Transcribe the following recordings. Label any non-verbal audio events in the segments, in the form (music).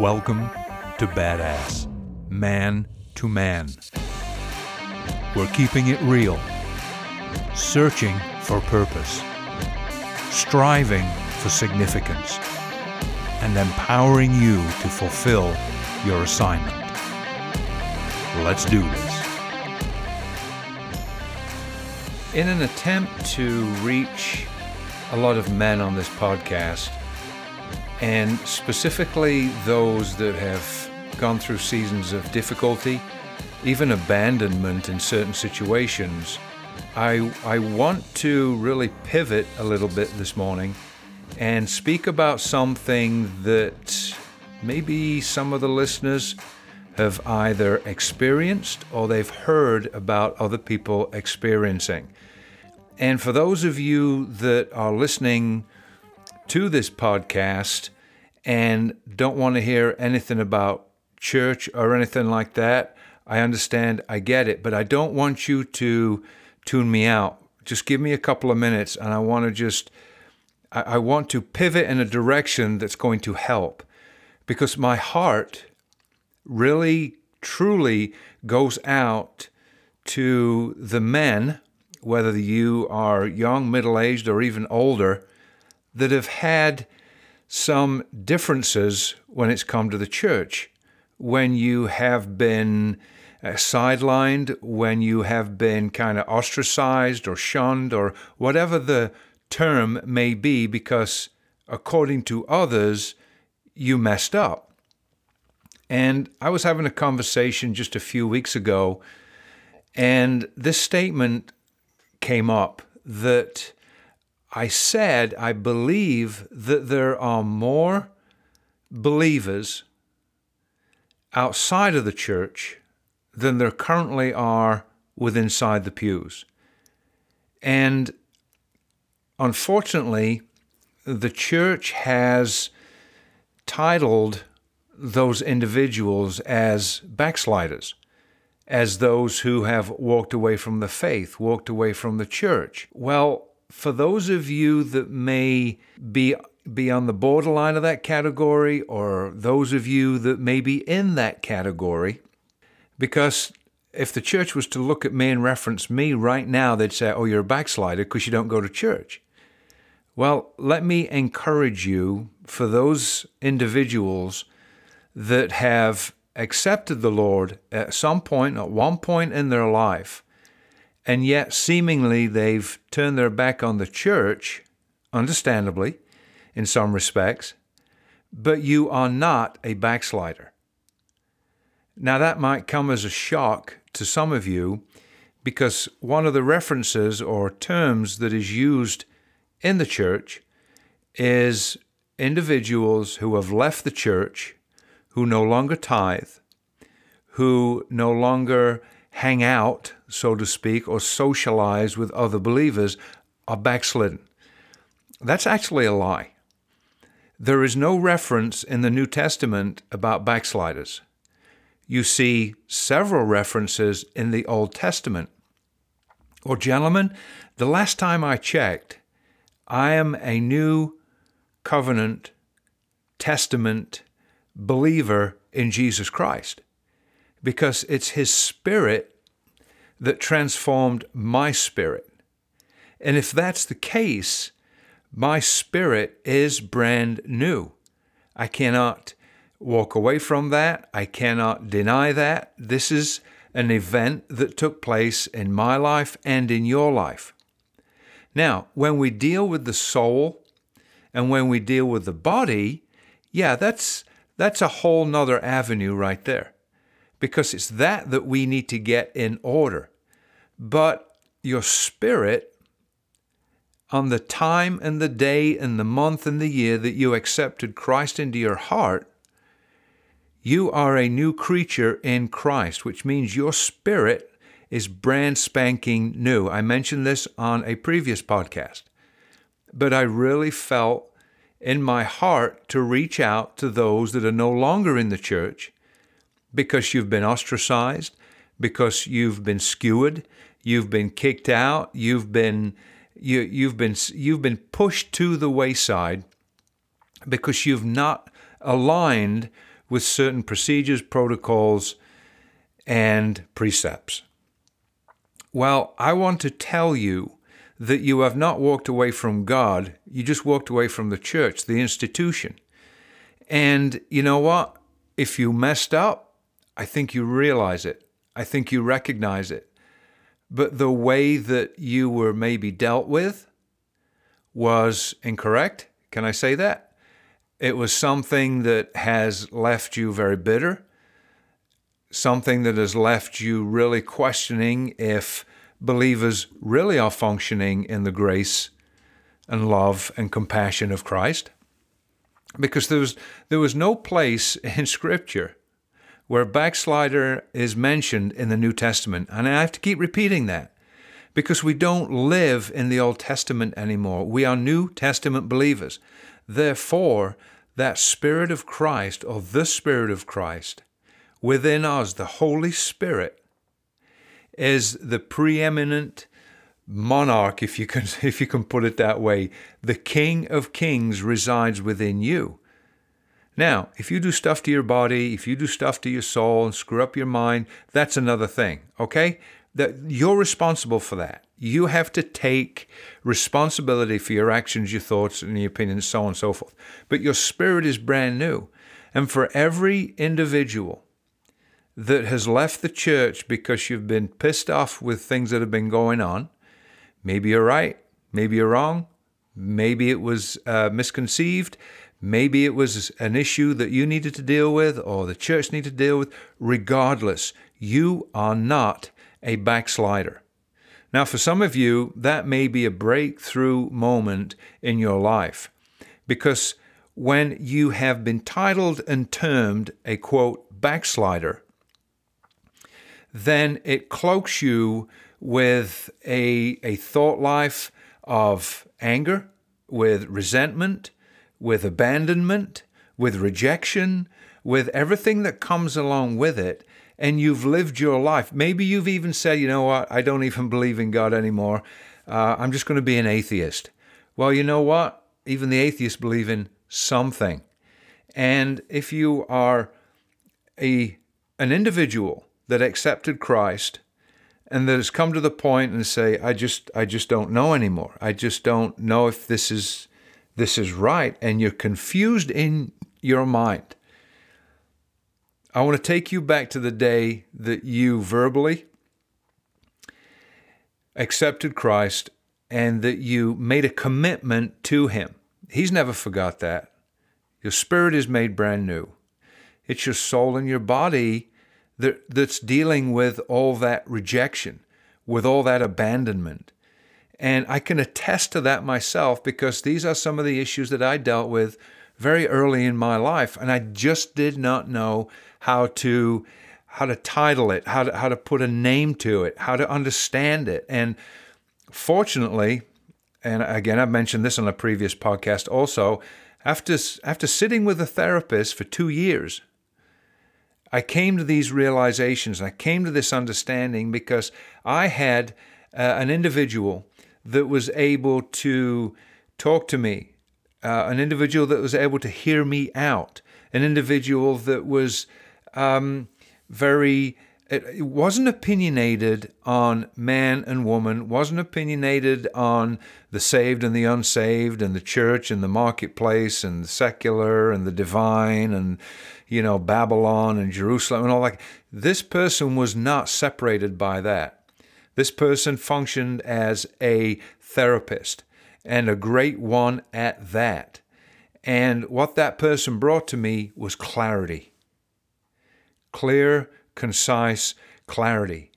Welcome to Badass, Man to Man. We're keeping it real, searching for purpose, striving for significance, and empowering you to fulfill your assignment. Let's do this. In an attempt to reach a lot of men on this podcast, and specifically those that have gone through seasons of difficulty, even abandonment in certain situations, I, I want to really pivot a little bit this morning and speak about something that maybe some of the listeners have either experienced or they've heard about other people experiencing. And for those of you that are listening to this podcast and don't want to hear anything about church or anything like that, I understand, I get it, but I don't want you to tune me out. Just give me a couple of minutes and I want to just, I, I want to pivot in a direction that's going to help because my heart really, truly goes out to the men, whether you are young, middle aged, or even older, that have had some differences when it's come to the church. When you have been uh, sidelined, when you have been kind of ostracized or shunned, or whatever the term may be, because according to others, you messed up. And I was having a conversation just a few weeks ago, and this statement came up that I said, I believe that there are more believers outside of the church than there currently are with inside the pews. And unfortunately, the church has titled those individuals as backsliders, as those who have walked away from the faith, walked away from the church. Well, for those of you that may be be on the borderline of that category or those of you that may be in that category because if the church was to look at me and reference me right now they'd say oh you're a backslider because you don't go to church. Well let me encourage you for those individuals that have accepted the lord at some point at one point in their life and yet seemingly they've turned their back on the church, understandably, in some respects, but you are not a backslider. Now, that might come as a shock to some of you because one of the references or terms that is used in the church is individuals who have left the church, who no longer tithe, who no longer hang out, so to speak, or socialize with other believers are backslidden. That's actually a lie. There is no reference in the New Testament about backsliders. You see several references in the Old Testament. Well, gentlemen, the last time I checked, I am a new covenant, testament believer in Jesus Christ because it's His Spirit that transformed my spirit. And if that's the case, my spirit is brand new. I cannot walk away from that. I cannot deny that. This is an event that took place in my life and in your life. Now, when we deal with the soul and when we deal with the body, yeah, that's that's a whole nother avenue right there because it's that that we need to get in order. But your spirit, on the time and the day and the month and the year that you accepted Christ into your heart, you are a new creature in Christ, which means your spirit is brand spanking new. I mentioned this on a previous podcast, but I really felt in my heart to reach out to those that are no longer in the church because you've been ostracized, because you've been skewered, you've been kicked out, you've been you, you've been you've been pushed to the wayside because you've not aligned with certain procedures, protocols, and precepts. Well, I want to tell you that you have not walked away from God, you just walked away from the church, the institution. And you know what? If you messed up, I think you realize it. I think you recognize it. But the way that you were maybe dealt with was incorrect. Can I say that? It was something that has left you very bitter, something that has left you really questioning if believers really are functioning in the grace and love and compassion of Christ. Because there was, there was no place (laughs) in Scripture where backslider is mentioned in the New Testament. And I have to keep repeating that because we don't live in the Old Testament anymore. We are New Testament believers. Therefore, that Spirit of Christ, or the Spirit of Christ, within us, the Holy Spirit, is the preeminent monarch, if you can, (laughs) if you can put it that way. The King of Kings resides within you. Now, if you do stuff to your body, if you do stuff to your soul and screw up your mind, that's another thing, okay? That you're responsible for that. You have to take responsibility for your actions, your thoughts, and your opinions, so on and so forth. But your spirit is brand new. And for every individual that has left the church because you've been pissed off with things that have been going on. Maybe you're right, maybe you're wrong, maybe it was uh, misconceived, maybe it was an issue that you needed to deal with or the church needed to deal with. Regardless, you are not a backslider. Now, for some of you, that may be a breakthrough moment in your life because when you have been titled and termed a quote backslider, then it cloaks you with a, a thought life of anger, with resentment, with abandonment, with rejection, with everything that comes along with it. And you've lived your life. Maybe you've even said, you know what, I don't even believe in God anymore. Uh, I'm just going to be an atheist. Well, you know what? Even the atheists believe in something. And if you are a an individual that accepted Christ and that has come to the point and say, I just I just don't know anymore. I just don't know if this is this is right. And you're confused in your mind. I want to take you back to the day that you verbally accepted Christ and that you made a commitment to Him. He's never forgot that. Your spirit is made brand new. It's your soul and your body that, that's dealing with all that rejection, with all that abandonment. And I can attest to that myself because these are some of the issues that I dealt with very early in my life. And I just did not know how to how to title it, how to how to put a name to it, how to understand it. And fortunately, and again I've mentioned this on a previous podcast also, after after sitting with a therapist for 2 years, I came to these realizations. I came to this understanding because I had uh, an individual that was able to talk to me, uh, an individual that was able to hear me out, an individual that was um, very it wasn't opinionated on man and woman, wasn't opinionated on the saved and the unsaved and the church and the marketplace and the secular and the divine and you know Babylon and Jerusalem and all that. This person was not separated by that. This person functioned as a therapist and a great one at that. And what that person brought to me was clarity. Clear concise clarity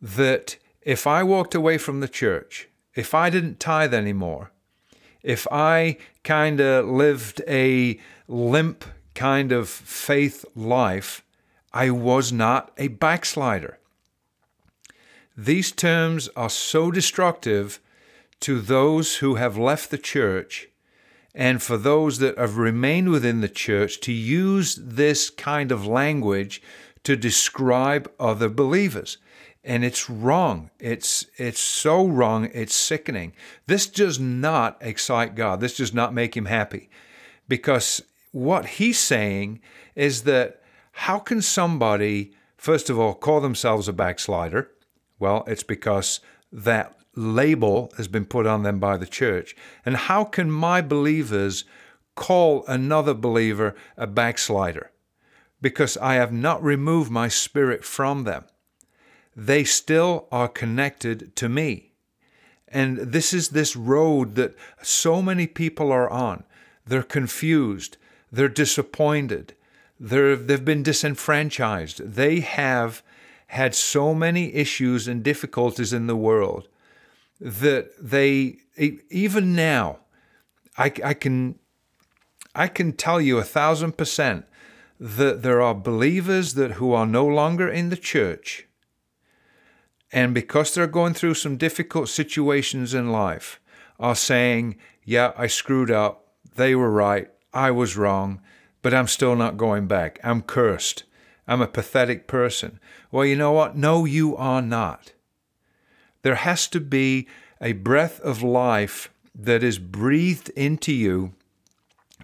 that if I walked away from the church, if I didn't tithe anymore, if I kind of lived a limp kind of faith life, I was not a backslider. These terms are so destructive to those who have left the church and for those that have remained within the church to use this kind of language to describe other believers. And it's wrong. It's it's so wrong. It's sickening. This does not excite God. This does not make him happy. Because what he's saying is that How can somebody, first of all, call themselves a backslider? Well, it's because that label has been put on them by the church. And how can my believers call another believer a backslider? Because I have not removed my spirit from them. They still are connected to me. And this is this road that so many people are on. They're confused, they're disappointed, they're, they've been disenfranchised, they have had so many issues and difficulties in the world that they even now I, I can I can tell you a thousand percent that there are believers that who are no longer in the church. And because they're going through some difficult situations in life are saying yeah I screwed up. They were right. I was wrong but I'm still not going back. I'm cursed. I'm a pathetic person well you know what no you are not there has to be a breath of life that is breathed into you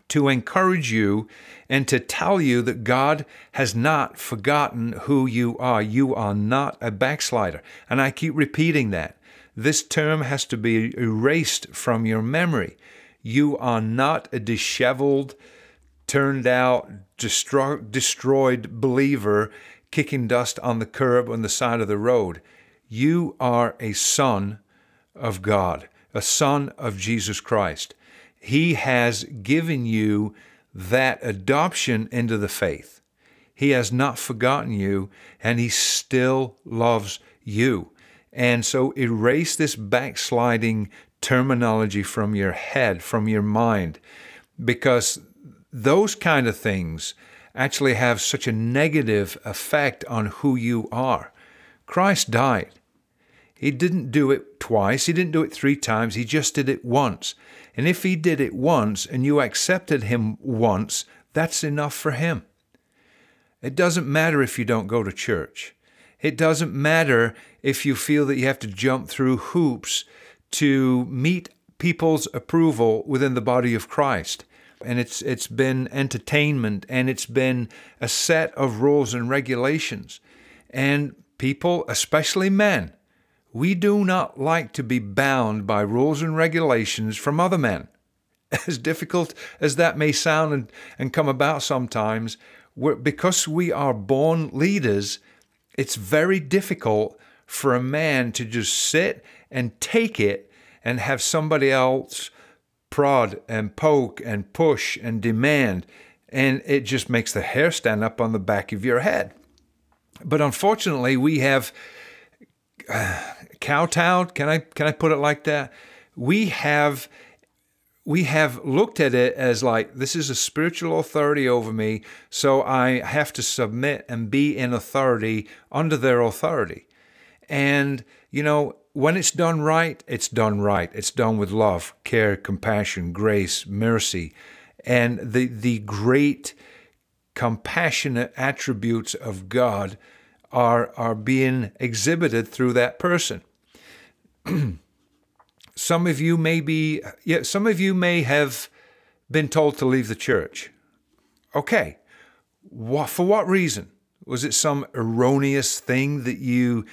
to encourage you and to tell you that God has not forgotten who you are. You are not a backslider. And I keep repeating that. This term has to be erased from your memory. You are not a disheveled, turned out, destro- destroyed believer kicking dust on the curb on the side of the road. You are a son of God, a son of Jesus Christ. He has given you that adoption into the faith. He has not forgotten you, and He still loves you. And so erase this backsliding terminology from your head, from your mind, because those kind of things actually have such a negative effect on who you are. Christ died. He didn't do it twice, he didn't do it three times, he just did it once. And if he did it once and you accepted him once, that's enough for him. It doesn't matter if you don't go to church. It doesn't matter if you feel that you have to jump through hoops to meet people's approval within the body of Christ. And it's it's been entertainment and it's been a set of rules and regulations. And people, especially men, we do not like to be bound by rules and regulations from other men. (laughs) As difficult as that may sound and, and come about sometimes, because we are born leaders, it's very difficult for a man to just sit and take it and have somebody else prod and poke and push and demand. And it just makes the hair stand up on the back of your head. But unfortunately, we have uh, kowtowed. Can I can I put it like that? We have we have looked at it as like this is a spiritual authority over me, so I have to submit and be in authority under their authority. And you know, when it's done right, it's done right. It's done with love, care, compassion, grace, mercy, and the the great compassionate attributes of God are, are being exhibited through that person. (clears throat) some of you may be, yeah, some of you may have been told to leave the church. Okay, what, for what reason? Was it some erroneous thing that you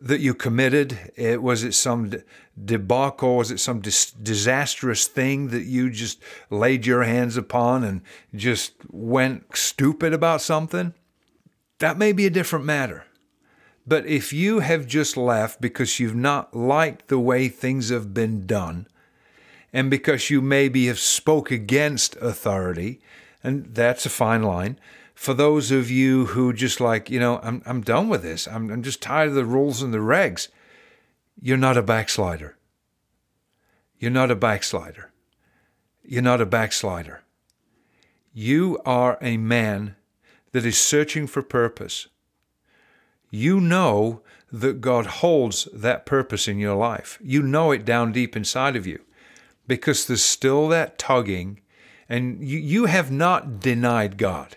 that you committed? It, was it some debacle? Was it some dis- disastrous thing that you just laid your hands upon and just went stupid about something? That may be a different matter. But if you have just left because you've not liked the way things have been done, and because you maybe have spoke against authority, and that's a fine line. For those of you who just like, you know, I'm, I'm done with this. I'm, I'm just tired of the rules and the regs. You're not a backslider. You're not a backslider. You're not a backslider. You are a man that is searching for purpose, you know that God holds that purpose in your life. You know it down deep inside of you because there's still that tugging, and you, you have not denied God.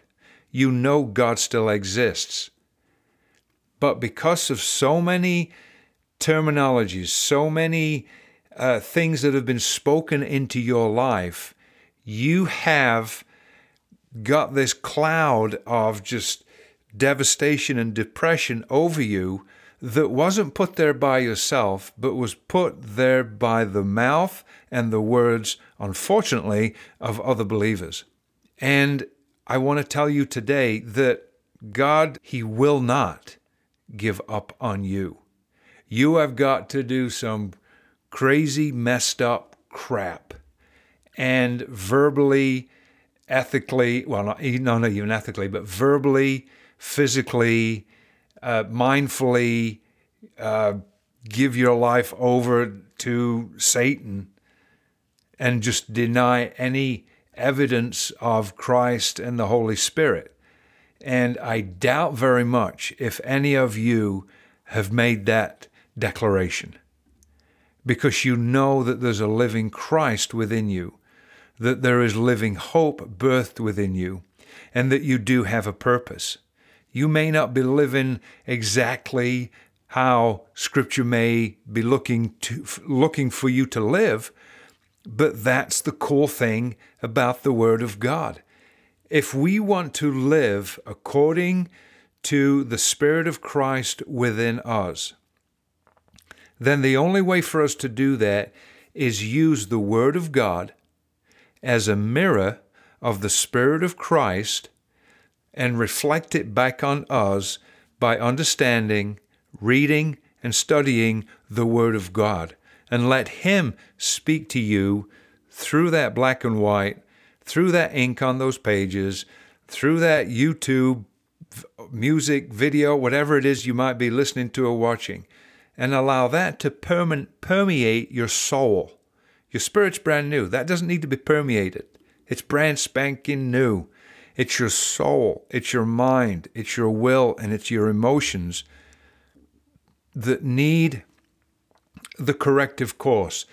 You know God still exists. But because of so many terminologies, so many uh, things that have been spoken into your life, you have got this cloud of just devastation and depression over you that wasn't put there by yourself, but was put there by the mouth and the words, unfortunately, of other believers. And I want to tell you today that God, He will not give up on you. You have got to do some crazy, messed up crap and verbally, ethically, well, not, not even ethically, but verbally, physically, uh, mindfully uh, give your life over to Satan and just deny any evidence of Christ and the Holy Spirit. And I doubt very much if any of you have made that declaration because you know that there's a living Christ within you, that there is living hope birthed within you, and that you do have a purpose. You may not be living exactly how Scripture may be looking to looking for you to live, but that's the core thing about the Word of God. If we want to live according to the Spirit of Christ within us, then the only way for us to do that is use the Word of God as a mirror of the Spirit of Christ and reflect it back on us by understanding, reading, and studying the Word of God. And let Him speak to you through that black and white, through that ink on those pages, through that YouTube music, video, whatever it is you might be listening to or watching, and allow that to permeate your soul. Your spirit's brand new. That doesn't need to be permeated. It's brand spanking new. It's your soul, it's your mind, it's your will, and it's your emotions that need the corrective course,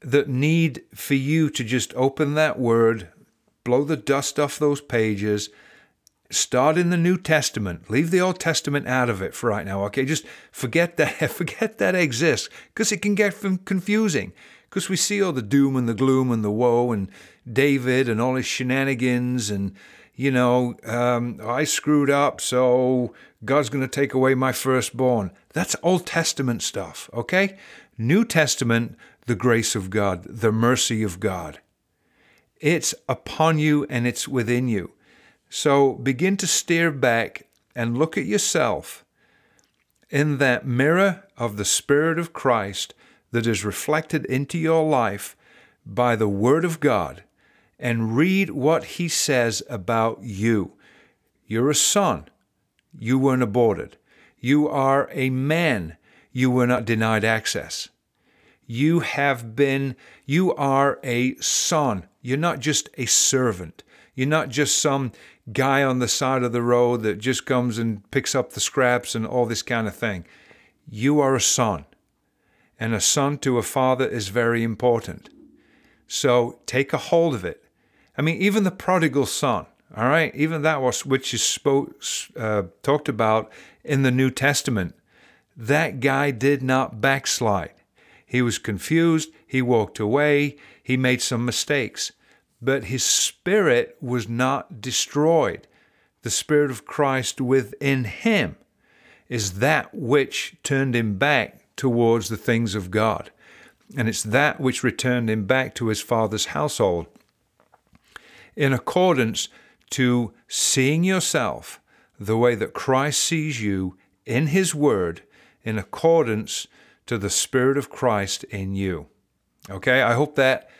that need for you to just open that word, blow the dust off those pages, start in the New Testament. Leave the Old Testament out of it for right now. Okay, just forget that. (laughs) Forget that exists because it can get confusing. Because we see all the doom and the gloom and the woe and David and all his shenanigans and you know um, I screwed up, so God's going to take away my firstborn. That's Old Testament stuff. Okay, New Testament, the grace of God, the mercy of God. It's upon you and it's within you. So begin to steer back and look at yourself in that mirror of the Spirit of Christ that is reflected into your life by the Word of God and read what He says about you. You're a son, you weren't aborted. You are a man, you were not denied access. You have been, you are a son. You're not just a servant. You're not just some guy on the side of the road that just comes and picks up the scraps and all this kind of thing. You are a son. And a son to a father is very important. So take a hold of it. I mean, even the prodigal son, all right, even that was which is spoke, uh, talked about in the New Testament. That guy did not backslide. He was confused. He walked away. He made some mistakes but his spirit was not destroyed. The Spirit of Christ within him is that which turned him back towards the things of God. And it's that which returned him back to his father's household. In accordance to seeing yourself the way that Christ sees you in his word, in accordance to the Spirit of Christ in you. Okay, I hope that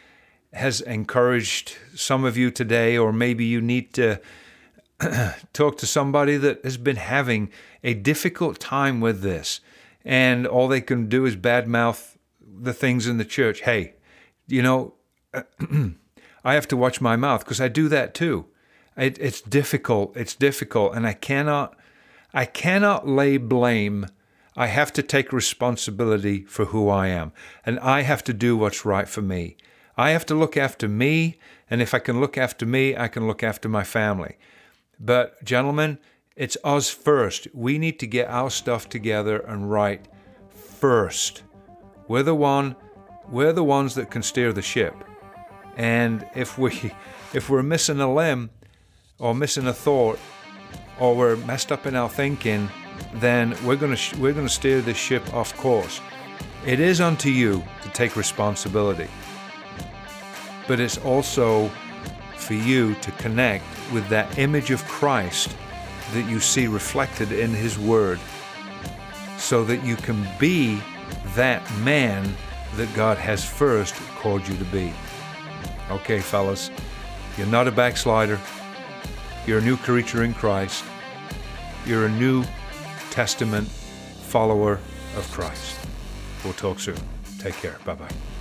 has encouraged some of you today, or maybe you need to (clears throat) talk to somebody that has been having a difficult time with this, and all they can do is badmouth the things in the church. Hey, you know, (clears throat) I have to watch my mouth because I do that too. It, it's difficult. It's difficult, and I cannot, I cannot lay blame. I have to take responsibility for who I am, and I have to do what's right for me. I have to look after me, and if I can look after me, I can look after my family. But, gentlemen, it's us first. We need to get our stuff together and right first. We're the one we're the ones that can steer the ship. And if we (laughs) if we're missing a limb or missing a thought or we're messed up in our thinking, then we're going to sh- we're going to steer this ship off course. It is unto you to take responsibility. But it's also for you to connect with that image of Christ that you see reflected in his word so that you can be that man that God has first called you to be. Okay, fellas, you're not a backslider. You're a new creature in Christ. You're a New Testament follower of Christ. We'll talk soon. Take care. Bye bye.